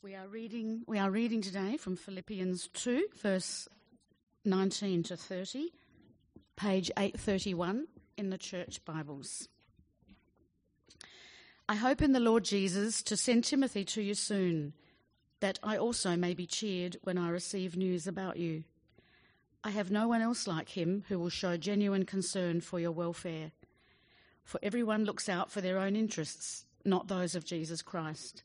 We are reading we are reading today from Philippians 2 verse 19 to 30, page 831 in the church Bibles. I hope in the Lord Jesus to send Timothy to you soon, that I also may be cheered when I receive news about you. I have no one else like him who will show genuine concern for your welfare. For everyone looks out for their own interests, not those of Jesus Christ.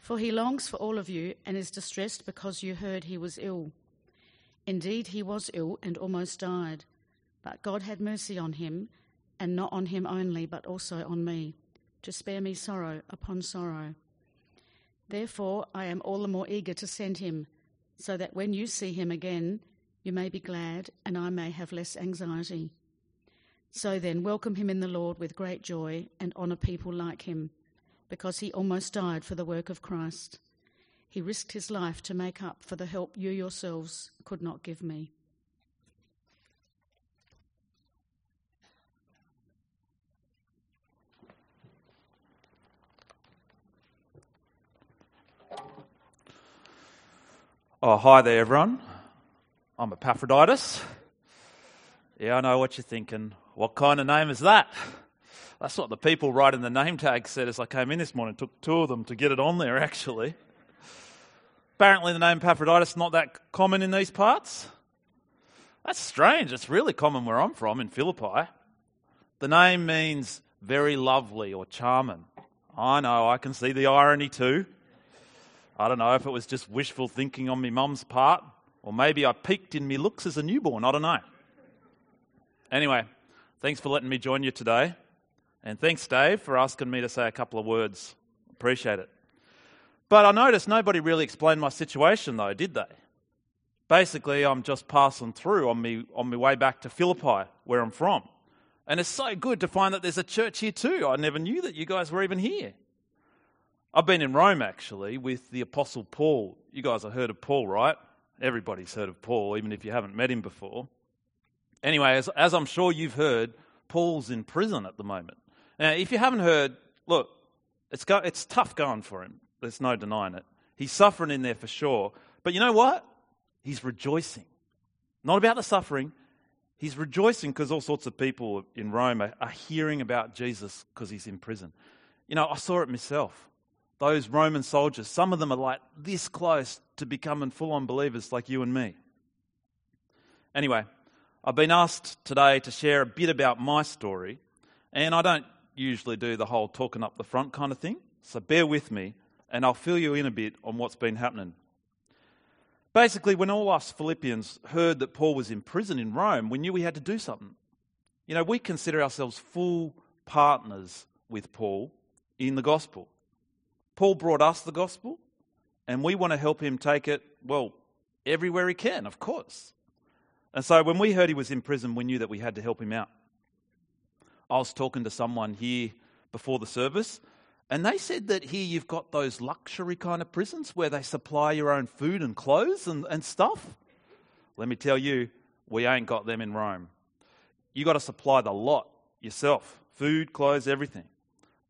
For he longs for all of you and is distressed because you heard he was ill. Indeed, he was ill and almost died. But God had mercy on him, and not on him only, but also on me, to spare me sorrow upon sorrow. Therefore, I am all the more eager to send him, so that when you see him again, you may be glad, and I may have less anxiety. So then, welcome him in the Lord with great joy, and honour people like him because he almost died for the work of Christ. He risked his life to make up for the help you yourselves could not give me. Oh, hi there, everyone. I'm Epaphroditus. Yeah, I know what you're thinking. What kind of name is that? That's what the people writing the name tag said as I came in this morning. Took two of them to get it on there, actually. Apparently, the name Epaphroditus is not that common in these parts. That's strange. It's really common where I'm from, in Philippi. The name means very lovely or charming. I know, I can see the irony too. I don't know if it was just wishful thinking on my mum's part, or maybe I peaked in me looks as a newborn. I don't know. Anyway, thanks for letting me join you today. And thanks, Dave, for asking me to say a couple of words. Appreciate it. But I noticed nobody really explained my situation, though, did they? Basically, I'm just passing through on me on my way back to Philippi, where I'm from. And it's so good to find that there's a church here too. I never knew that you guys were even here. I've been in Rome actually with the Apostle Paul. You guys have heard of Paul, right? Everybody's heard of Paul, even if you haven't met him before. Anyway, as, as I'm sure you've heard, Paul's in prison at the moment. Now, if you haven't heard, look, it's, go, it's tough going for him. There's no denying it. He's suffering in there for sure. But you know what? He's rejoicing. Not about the suffering. He's rejoicing because all sorts of people in Rome are, are hearing about Jesus because he's in prison. You know, I saw it myself. Those Roman soldiers, some of them are like this close to becoming full on believers like you and me. Anyway, I've been asked today to share a bit about my story, and I don't usually do the whole talking up the front kind of thing. So bear with me, and I'll fill you in a bit on what's been happening. Basically, when all us Philippians heard that Paul was in prison in Rome, we knew we had to do something. You know, we consider ourselves full partners with Paul in the gospel. Paul brought us the gospel, and we want to help him take it, well, everywhere he can, of course. And so when we heard he was in prison, we knew that we had to help him out. I was talking to someone here before the service, and they said that here you've got those luxury kind of prisons where they supply your own food and clothes and, and stuff. Let me tell you, we ain't got them in Rome. you got to supply the lot yourself food, clothes, everything.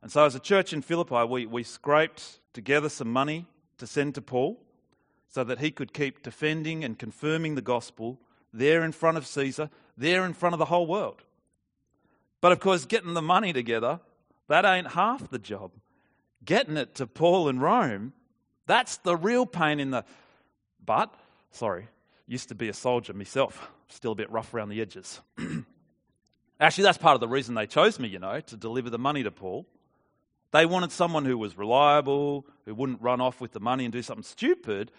And so, as a church in Philippi, we, we scraped together some money to send to Paul so that he could keep defending and confirming the gospel there in front of Caesar, there in front of the whole world. But of course, getting the money together, that ain't half the job. Getting it to Paul in Rome, that's the real pain in the butt. Sorry, used to be a soldier myself, still a bit rough around the edges. Actually, that's part of the reason they chose me, you know, to deliver the money to Paul. They wanted someone who was reliable, who wouldn't run off with the money and do something stupid.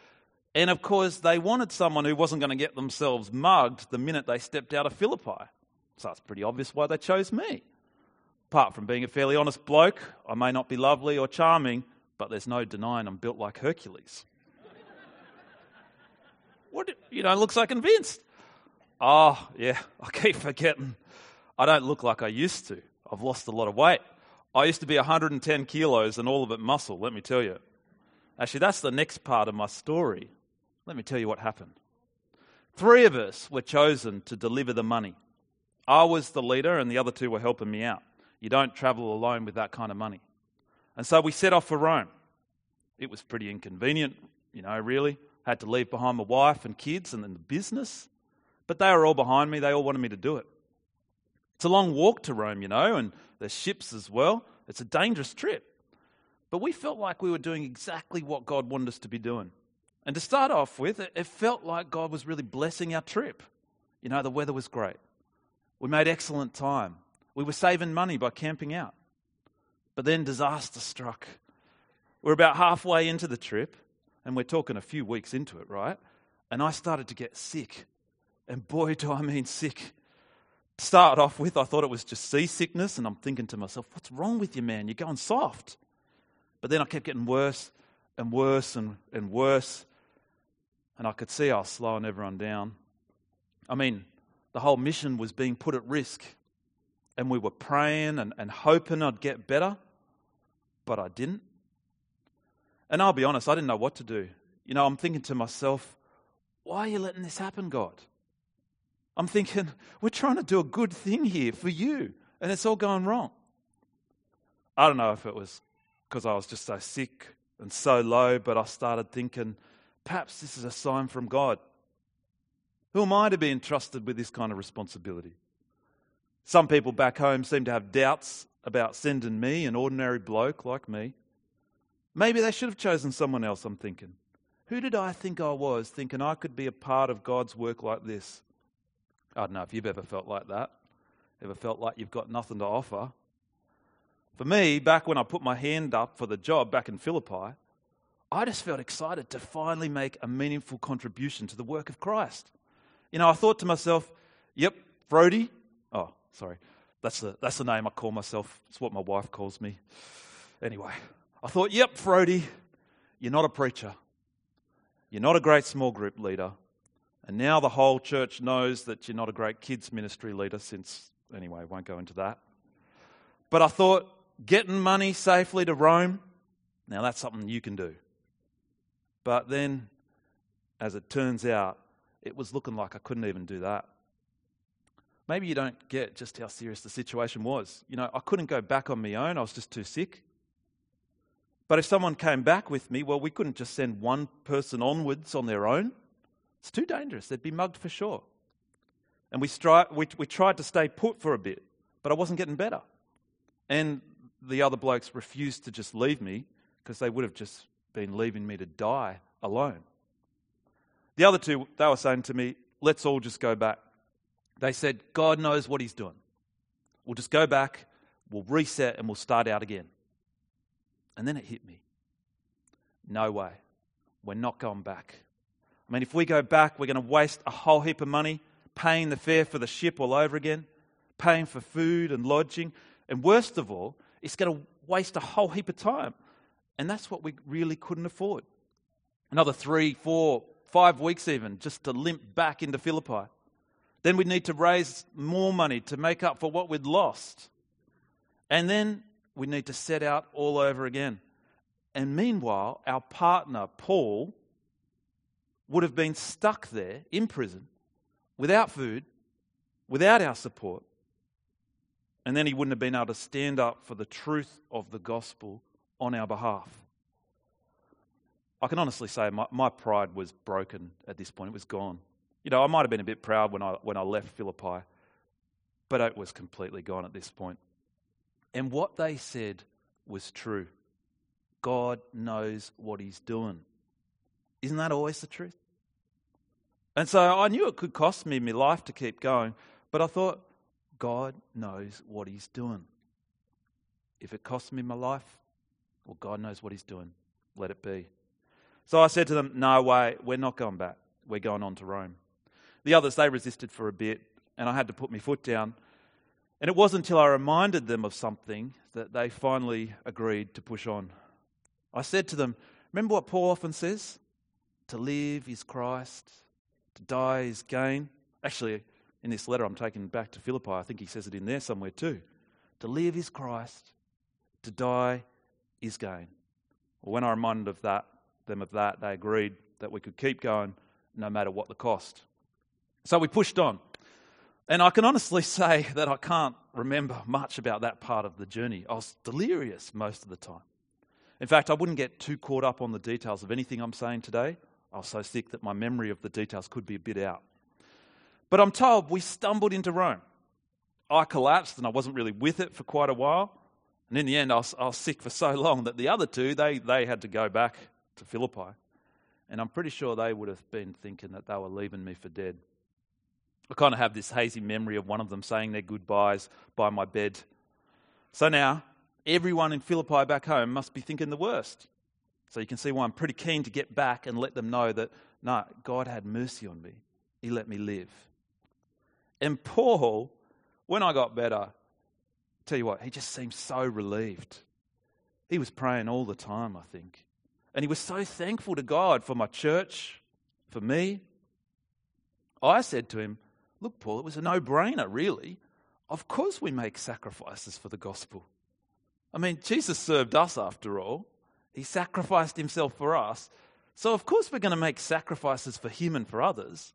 And of course, they wanted someone who wasn't going to get themselves mugged the minute they stepped out of Philippi. So it's pretty obvious why they chose me. Apart from being a fairly honest bloke, I may not be lovely or charming, but there's no denying I'm built like Hercules. What? You don't look so convinced. Oh, yeah, I keep forgetting. I don't look like I used to. I've lost a lot of weight. I used to be 110 kilos and all of it muscle, let me tell you. Actually, that's the next part of my story. Let me tell you what happened. Three of us were chosen to deliver the money. I was the leader, and the other two were helping me out. You don't travel alone with that kind of money. And so we set off for Rome. It was pretty inconvenient, you know, really. Had to leave behind my wife and kids and then the business. But they were all behind me. They all wanted me to do it. It's a long walk to Rome, you know, and there's ships as well. It's a dangerous trip. But we felt like we were doing exactly what God wanted us to be doing. And to start off with, it felt like God was really blessing our trip. You know, the weather was great. We made excellent time. We were saving money by camping out. But then disaster struck. We're about halfway into the trip, and we're talking a few weeks into it, right? And I started to get sick. And boy, do I mean sick. To start off with, I thought it was just seasickness, and I'm thinking to myself, what's wrong with you, man? You're going soft. But then I kept getting worse and worse and, and worse. And I could see I was slowing everyone down. I mean, the whole mission was being put at risk. And we were praying and, and hoping I'd get better, but I didn't. And I'll be honest, I didn't know what to do. You know, I'm thinking to myself, why are you letting this happen, God? I'm thinking, we're trying to do a good thing here for you, and it's all going wrong. I don't know if it was because I was just so sick and so low, but I started thinking, perhaps this is a sign from God. Who am I to be entrusted with this kind of responsibility? Some people back home seem to have doubts about sending me, an ordinary bloke like me. Maybe they should have chosen someone else, I'm thinking. Who did I think I was, thinking I could be a part of God's work like this? I don't know if you've ever felt like that. Ever felt like you've got nothing to offer? For me, back when I put my hand up for the job back in Philippi, I just felt excited to finally make a meaningful contribution to the work of Christ. You know, I thought to myself, yep, Frody. Oh, sorry. That's the, that's the name I call myself. It's what my wife calls me. Anyway, I thought, yep, Frody, you're not a preacher. You're not a great small group leader. And now the whole church knows that you're not a great kids ministry leader, since, anyway, won't go into that. But I thought, getting money safely to Rome, now that's something you can do. But then, as it turns out, it was looking like I couldn't even do that. Maybe you don't get just how serious the situation was. You know, I couldn't go back on my own, I was just too sick. But if someone came back with me, well, we couldn't just send one person onwards on their own. It's too dangerous. They'd be mugged for sure. And we, stri- we, we tried to stay put for a bit, but I wasn't getting better. And the other blokes refused to just leave me because they would have just been leaving me to die alone. The other two, they were saying to me, let's all just go back. They said, God knows what He's doing. We'll just go back, we'll reset, and we'll start out again. And then it hit me. No way. We're not going back. I mean, if we go back, we're going to waste a whole heap of money paying the fare for the ship all over again, paying for food and lodging. And worst of all, it's going to waste a whole heap of time. And that's what we really couldn't afford. Another three, four, five weeks even just to limp back into Philippi. Then we'd need to raise more money to make up for what we'd lost. And then we need to set out all over again. And meanwhile, our partner, Paul, would have been stuck there in prison without food, without our support. And then he wouldn't have been able to stand up for the truth of the gospel on our behalf. I can honestly say my, my pride was broken at this point. It was gone. You know, I might have been a bit proud when I, when I left Philippi, but it was completely gone at this point. And what they said was true. God knows what He's doing. Isn't that always the truth? And so I knew it could cost me my life to keep going, but I thought, God knows what He's doing. If it costs me my life, well, God knows what He's doing. Let it be. So I said to them, No way, we're not going back. We're going on to Rome. The others, they resisted for a bit, and I had to put my foot down. And it wasn't until I reminded them of something that they finally agreed to push on. I said to them, Remember what Paul often says? To live is Christ, To die is gain. Actually, in this letter I'm taking back to Philippi, I think he says it in there somewhere too. To live is Christ, to die is gain. Well, when I reminded of that, them of that, they agreed that we could keep going no matter what the cost. So we pushed on. And I can honestly say that I can't remember much about that part of the journey. I was delirious most of the time. In fact, I wouldn't get too caught up on the details of anything I'm saying today. I was so sick that my memory of the details could be a bit out. But I'm told we stumbled into Rome. I collapsed and I wasn't really with it for quite a while. And in the end, I was, I was sick for so long that the other two, they, they had to go back to Philippi. And I'm pretty sure they would have been thinking that they were leaving me for dead. I kind of have this hazy memory of one of them saying their goodbyes by my bed. So now, everyone in Philippi back home must be thinking the worst. So you can see why I'm pretty keen to get back and let them know that, no, God had mercy on me. He let me live. And Paul, when I got better, tell you what, he just seemed so relieved. He was praying all the time, I think. And he was so thankful to God for my church, for me. I said to him, Look, Paul, it was a no brainer, really. Of course, we make sacrifices for the gospel. I mean, Jesus served us after all, He sacrificed Himself for us. So, of course, we're going to make sacrifices for Him and for others.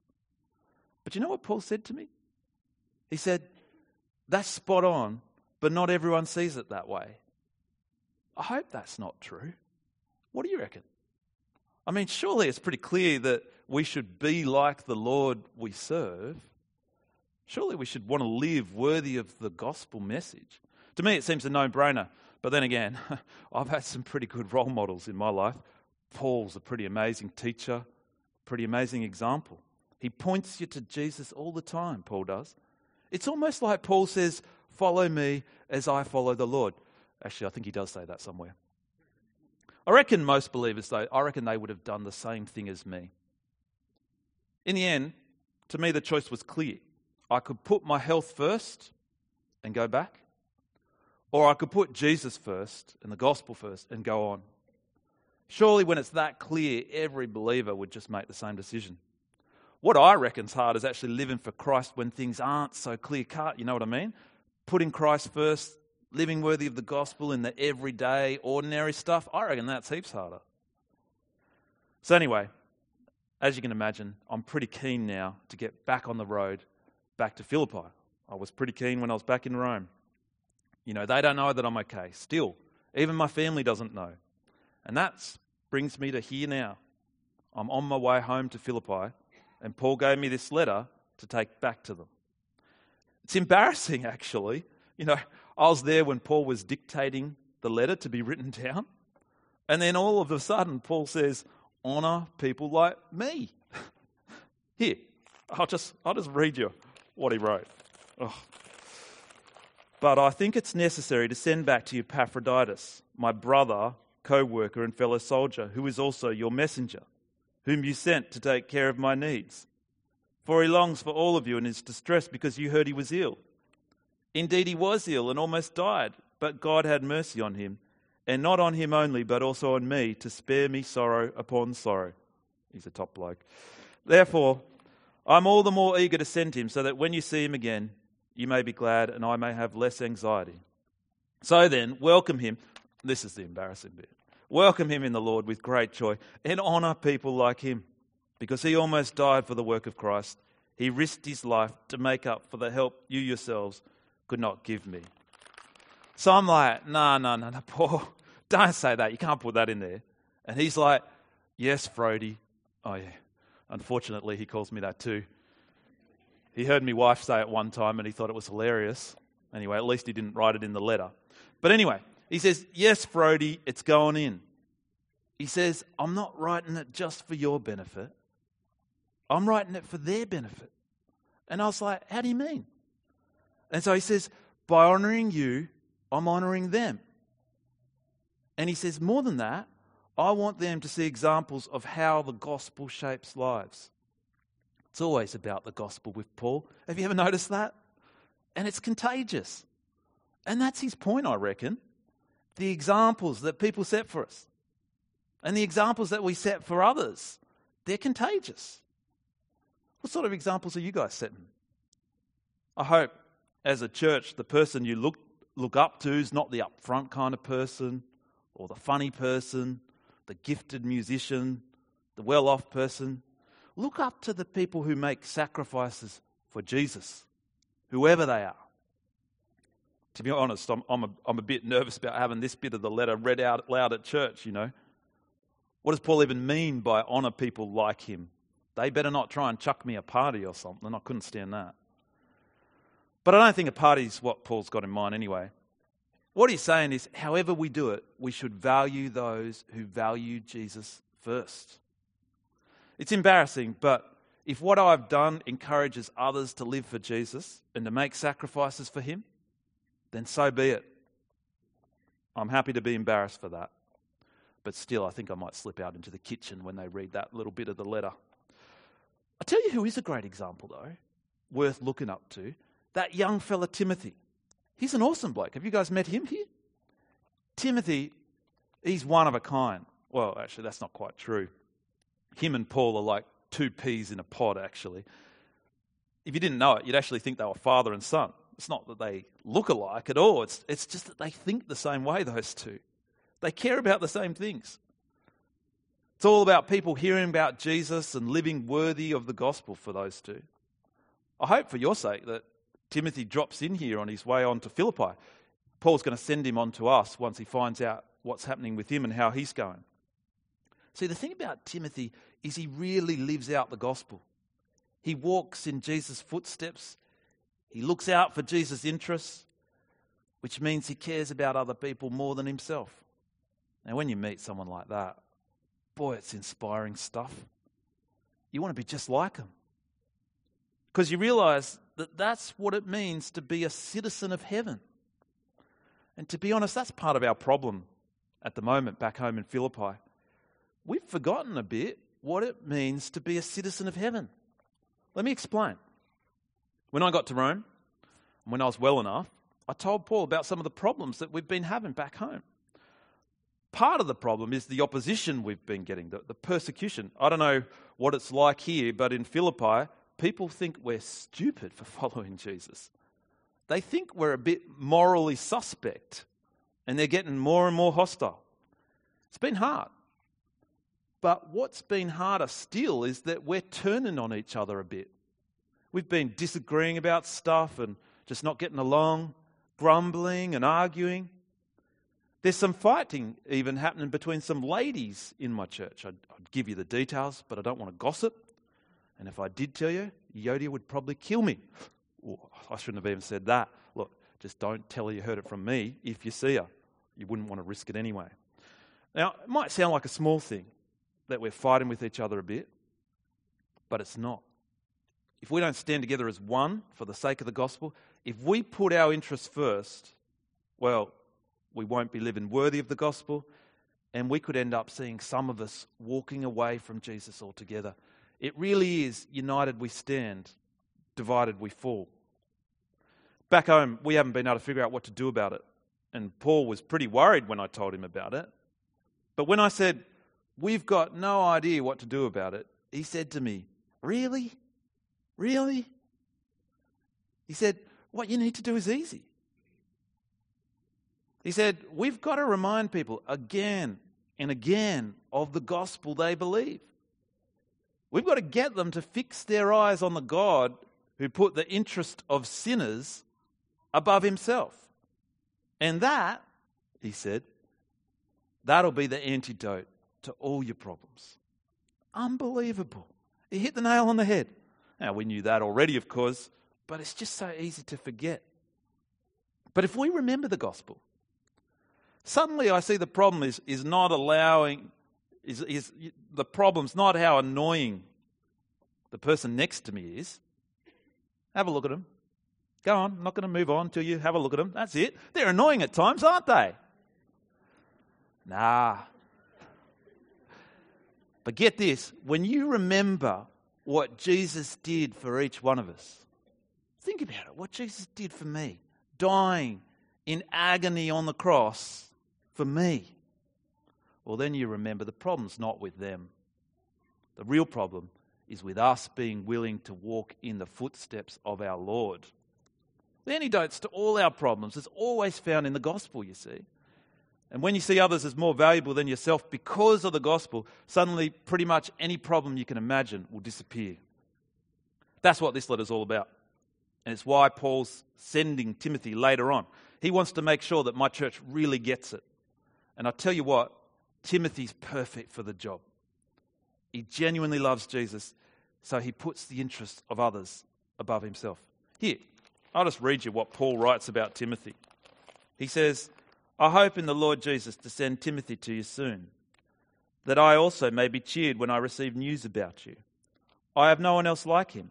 But you know what Paul said to me? He said, That's spot on, but not everyone sees it that way. I hope that's not true. What do you reckon? I mean, surely it's pretty clear that we should be like the Lord we serve. Surely we should want to live worthy of the gospel message. To me, it seems a no brainer. But then again, I've had some pretty good role models in my life. Paul's a pretty amazing teacher, pretty amazing example. He points you to Jesus all the time, Paul does. It's almost like Paul says, Follow me as I follow the Lord. Actually, I think he does say that somewhere. I reckon most believers, though, I reckon they would have done the same thing as me. In the end, to me, the choice was clear. I could put my health first and go back, or I could put Jesus first and the gospel first and go on. Surely, when it's that clear, every believer would just make the same decision. What I reckon's hard is actually living for Christ when things aren't so clear cut. You know what I mean? Putting Christ first, living worthy of the gospel in the everyday, ordinary stuff. I reckon that's heaps harder. So, anyway, as you can imagine, I'm pretty keen now to get back on the road back to Philippi. I was pretty keen when I was back in Rome. You know, they don't know that I'm okay. Still, even my family doesn't know. And that brings me to here now. I'm on my way home to Philippi, and Paul gave me this letter to take back to them. It's embarrassing, actually. You know, I was there when Paul was dictating the letter to be written down, and then all of a sudden, Paul says, Honor people like me. Here, I'll just, I'll just read you what he wrote. Oh. But I think it's necessary to send back to you Epaphroditus, my brother, co worker, and fellow soldier, who is also your messenger, whom you sent to take care of my needs. For he longs for all of you and is distressed because you heard he was ill. Indeed, he was ill and almost died, but God had mercy on him, and not on him only, but also on me, to spare me sorrow upon sorrow. He's a top bloke. Therefore, I'm all the more eager to send him so that when you see him again, you may be glad and I may have less anxiety. So then, welcome him. This is the embarrassing bit. Welcome him in the Lord with great joy and honor people like him because he almost died for the work of Christ. He risked his life to make up for the help you yourselves could not give me. So I'm like, no, no, no, no, Paul, don't say that. You can't put that in there. And he's like, yes, Frody. Oh, yeah. Unfortunately, he calls me that too. He heard me wife say it one time and he thought it was hilarious. Anyway, at least he didn't write it in the letter. But anyway, he says, Yes, Frody, it's going in. He says, I'm not writing it just for your benefit, I'm writing it for their benefit. And I was like, How do you mean? And so he says, By honoring you, I'm honoring them. And he says, More than that, I want them to see examples of how the gospel shapes lives. It's always about the gospel with Paul. Have you ever noticed that? And it's contagious. And that's his point, I reckon. The examples that people set for us and the examples that we set for others, they're contagious. What sort of examples are you guys setting? I hope as a church, the person you look, look up to is not the upfront kind of person or the funny person, the gifted musician, the well off person. Look up to the people who make sacrifices for Jesus, whoever they are. To be honest, I'm, I'm, a, I'm a bit nervous about having this bit of the letter read out loud at church, you know. What does Paul even mean by honour people like him? They better not try and chuck me a party or something. I couldn't stand that. But I don't think a party is what Paul's got in mind anyway. What he's saying is, however we do it, we should value those who value Jesus first. It's embarrassing, but if what I've done encourages others to live for Jesus and to make sacrifices for him, then so be it. I'm happy to be embarrassed for that. But still, I think I might slip out into the kitchen when they read that little bit of the letter. I tell you who is a great example, though, worth looking up to that young fella Timothy. He's an awesome bloke. Have you guys met him here? Timothy, he's one of a kind. Well, actually, that's not quite true. Him and Paul are like two peas in a pod, actually. If you didn't know it, you'd actually think they were father and son. It's not that they look alike at all, it's, it's just that they think the same way, those two. They care about the same things. It's all about people hearing about Jesus and living worthy of the gospel for those two. I hope for your sake that Timothy drops in here on his way on to Philippi. Paul's going to send him on to us once he finds out what's happening with him and how he's going. See, the thing about Timothy is he really lives out the gospel. He walks in Jesus' footsteps, he looks out for Jesus' interests, which means he cares about other people more than himself. Now, when you meet someone like that, boy, it's inspiring stuff. You want to be just like him. Because you realize that that's what it means to be a citizen of heaven. And to be honest, that's part of our problem at the moment back home in Philippi. We've forgotten a bit what it means to be a citizen of heaven. Let me explain. When I got to Rome, when I was well enough, I told Paul about some of the problems that we've been having back home. Part of the problem is the opposition we've been getting, the, the persecution. I don't know what it's like here, but in Philippi, people think we're stupid for following Jesus. They think we're a bit morally suspect, and they're getting more and more hostile. It's been hard. But what's been harder still is that we're turning on each other a bit. We've been disagreeing about stuff and just not getting along, grumbling and arguing. There's some fighting even happening between some ladies in my church. I'd, I'd give you the details, but I don't want to gossip. And if I did tell you, Euodia would probably kill me. I shouldn't have even said that. Look, just don't tell her you heard it from me if you see her. You wouldn't want to risk it anyway. Now, it might sound like a small thing that we're fighting with each other a bit, but it's not. If we don't stand together as one for the sake of the gospel, if we put our interests first, well, we won't be living worthy of the gospel, and we could end up seeing some of us walking away from Jesus altogether it really is united we stand, divided we fall. Back home, we haven't been able to figure out what to do about it. And Paul was pretty worried when I told him about it. But when I said, We've got no idea what to do about it, he said to me, Really? Really? He said, What you need to do is easy. He said, We've got to remind people again and again of the gospel they believe. We've got to get them to fix their eyes on the God who put the interest of sinners above himself. And that, he said, that'll be the antidote to all your problems. Unbelievable. He hit the nail on the head. Now, we knew that already, of course, but it's just so easy to forget. But if we remember the gospel, suddenly I see the problem is, is not allowing is, is the problem's not how annoying the person next to me is. Have a look at them. Go on, I'm not going to move on till you have a look at them. That's it. They're annoying at times, aren't they? Nah. But get this when you remember what Jesus did for each one of us, think about it what Jesus did for me, dying in agony on the cross for me well, then you remember the problem's not with them. The real problem is with us being willing to walk in the footsteps of our Lord. The antidotes to all our problems is always found in the gospel, you see. And when you see others as more valuable than yourself because of the gospel, suddenly pretty much any problem you can imagine will disappear. That's what this letter is all about. And it's why Paul's sending Timothy later on. He wants to make sure that my church really gets it. And I tell you what, Timothy's perfect for the job. He genuinely loves Jesus, so he puts the interests of others above himself. Here, I'll just read you what Paul writes about Timothy. He says, I hope in the Lord Jesus to send Timothy to you soon, that I also may be cheered when I receive news about you. I have no one else like him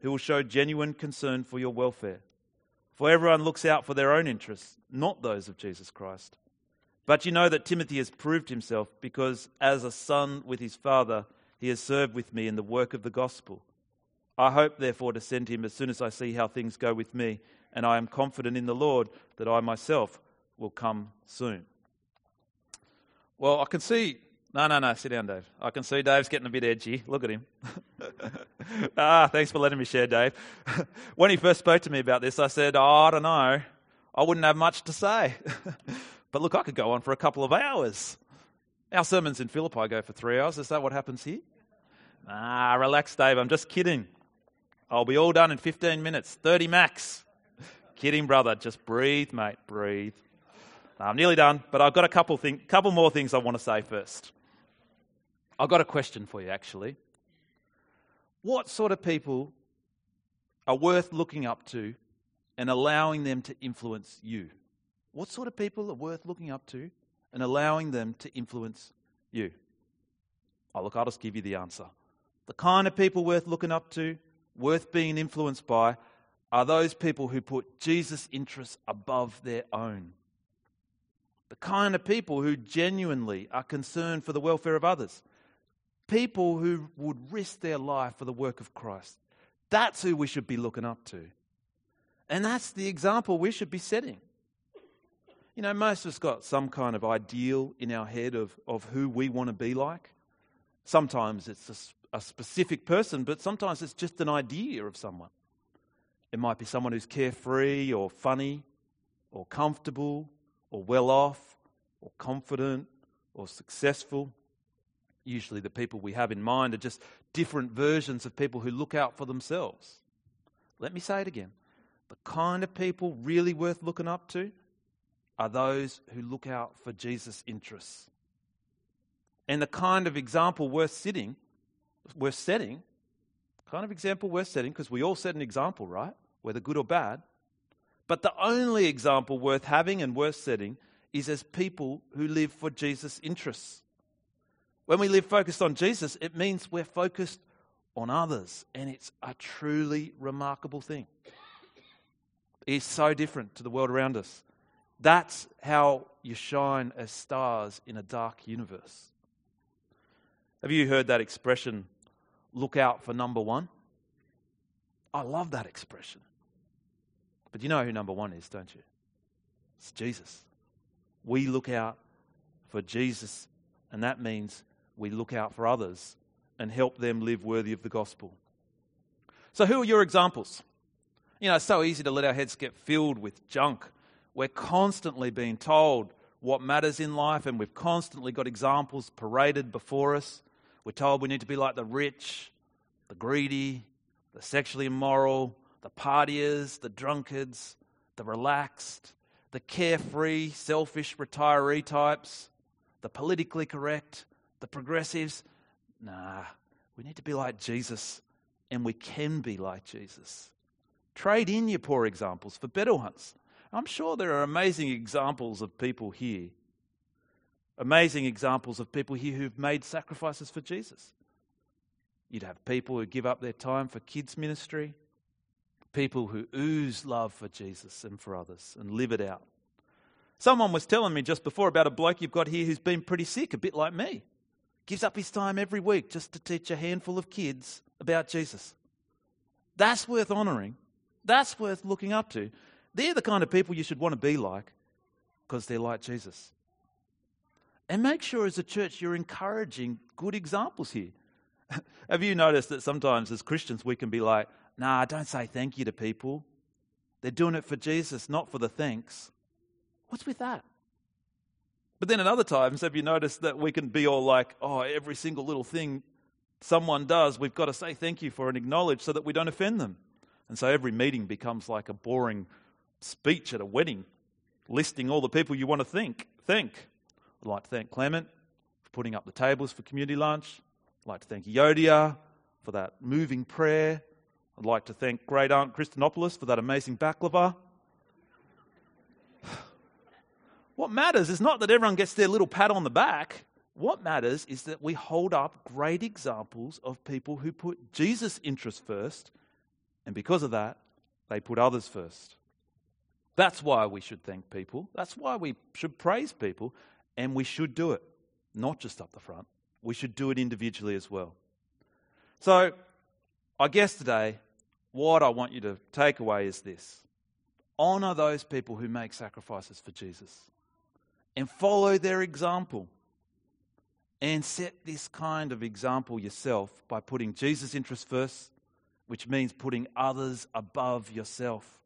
who will show genuine concern for your welfare. For everyone looks out for their own interests, not those of Jesus Christ. But you know that Timothy has proved himself because, as a son with his father, he has served with me in the work of the gospel. I hope, therefore, to send him as soon as I see how things go with me, and I am confident in the Lord that I myself will come soon. Well, I can see. No, no, no, sit down, Dave. I can see Dave's getting a bit edgy. Look at him. ah, thanks for letting me share, Dave. when he first spoke to me about this, I said, Oh, I don't know. I wouldn't have much to say. but look, I could go on for a couple of hours. Our sermons in Philippi go for three hours. Is that what happens here? Ah, relax, Dave. I'm just kidding. I'll be all done in 15 minutes, 30 max. kidding, brother. Just breathe, mate. Breathe. I'm nearly done, but I've got a couple, thing, couple more things I want to say first. I've got a question for you, actually. What sort of people are worth looking up to and allowing them to influence you? What sort of people are worth looking up to and allowing them to influence you? Oh, look, I'll just give you the answer. The kind of people worth looking up to, worth being influenced by, are those people who put Jesus' interests above their own. The kind of people who genuinely are concerned for the welfare of others. People who would risk their life for the work of Christ. That's who we should be looking up to. And that's the example we should be setting. You know, most of us got some kind of ideal in our head of, of who we want to be like. Sometimes it's a, a specific person, but sometimes it's just an idea of someone. It might be someone who's carefree or funny or comfortable or well off or confident or successful. Usually, the people we have in mind are just different versions of people who look out for themselves. Let me say it again. The kind of people really worth looking up to are those who look out for Jesus' interests. And the kind of example worth sitting, worth setting, kind of example worth setting, because we all set an example, right? Whether good or bad. But the only example worth having and worth setting is as people who live for Jesus' interests. When we live focused on Jesus, it means we're focused on others, and it's a truly remarkable thing. It's so different to the world around us. That's how you shine as stars in a dark universe. Have you heard that expression, look out for number one? I love that expression. But you know who number one is, don't you? It's Jesus. We look out for Jesus, and that means we look out for others and help them live worthy of the gospel. So, who are your examples? You know, it's so easy to let our heads get filled with junk we're constantly being told what matters in life, and we've constantly got examples paraded before us. We're told we need to be like the rich, the greedy, the sexually immoral, the partiers, the drunkards, the relaxed, the carefree, selfish retiree types, the politically correct, the progressives. Nah, we need to be like Jesus, and we can be like Jesus. Trade in your poor examples for better ones. I'm sure there are amazing examples of people here. Amazing examples of people here who've made sacrifices for Jesus. You'd have people who give up their time for kids' ministry, people who ooze love for Jesus and for others and live it out. Someone was telling me just before about a bloke you've got here who's been pretty sick, a bit like me. Gives up his time every week just to teach a handful of kids about Jesus. That's worth honouring. That's worth looking up to. They're the kind of people you should want to be like because they're like Jesus. And make sure as a church you're encouraging good examples here. Have you noticed that sometimes as Christians we can be like, nah, don't say thank you to people. They're doing it for Jesus, not for the thanks. What's with that? But then at other times, have you noticed that we can be all like, oh, every single little thing someone does, we've got to say thank you for and acknowledge so that we don't offend them. And so every meeting becomes like a boring speech at a wedding, listing all the people you want to think. Thank. I'd like to thank Clement for putting up the tables for community lunch. I'd like to thank Euodia for that moving prayer. I'd like to thank Great Aunt Christinopoulos for that amazing baklava. what matters is not that everyone gets their little pat on the back. What matters is that we hold up great examples of people who put Jesus' interests first, and because of that, they put others first. That's why we should thank people. That's why we should praise people, and we should do it, not just up the front. We should do it individually as well. So, I guess today, what I want you to take away is this honor those people who make sacrifices for Jesus and follow their example and set this kind of example yourself by putting Jesus' interest first, which means putting others above yourself.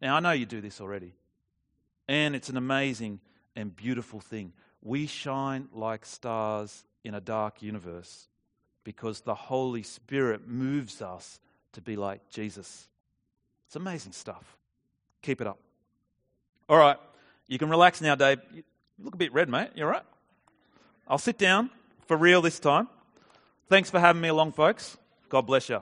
Now, I know you do this already, and it's an amazing and beautiful thing. We shine like stars in a dark universe because the Holy Spirit moves us to be like Jesus. It's amazing stuff. Keep it up. All right, you can relax now, Dave. You look a bit red, mate. You all right? I'll sit down for real this time. Thanks for having me along, folks. God bless you.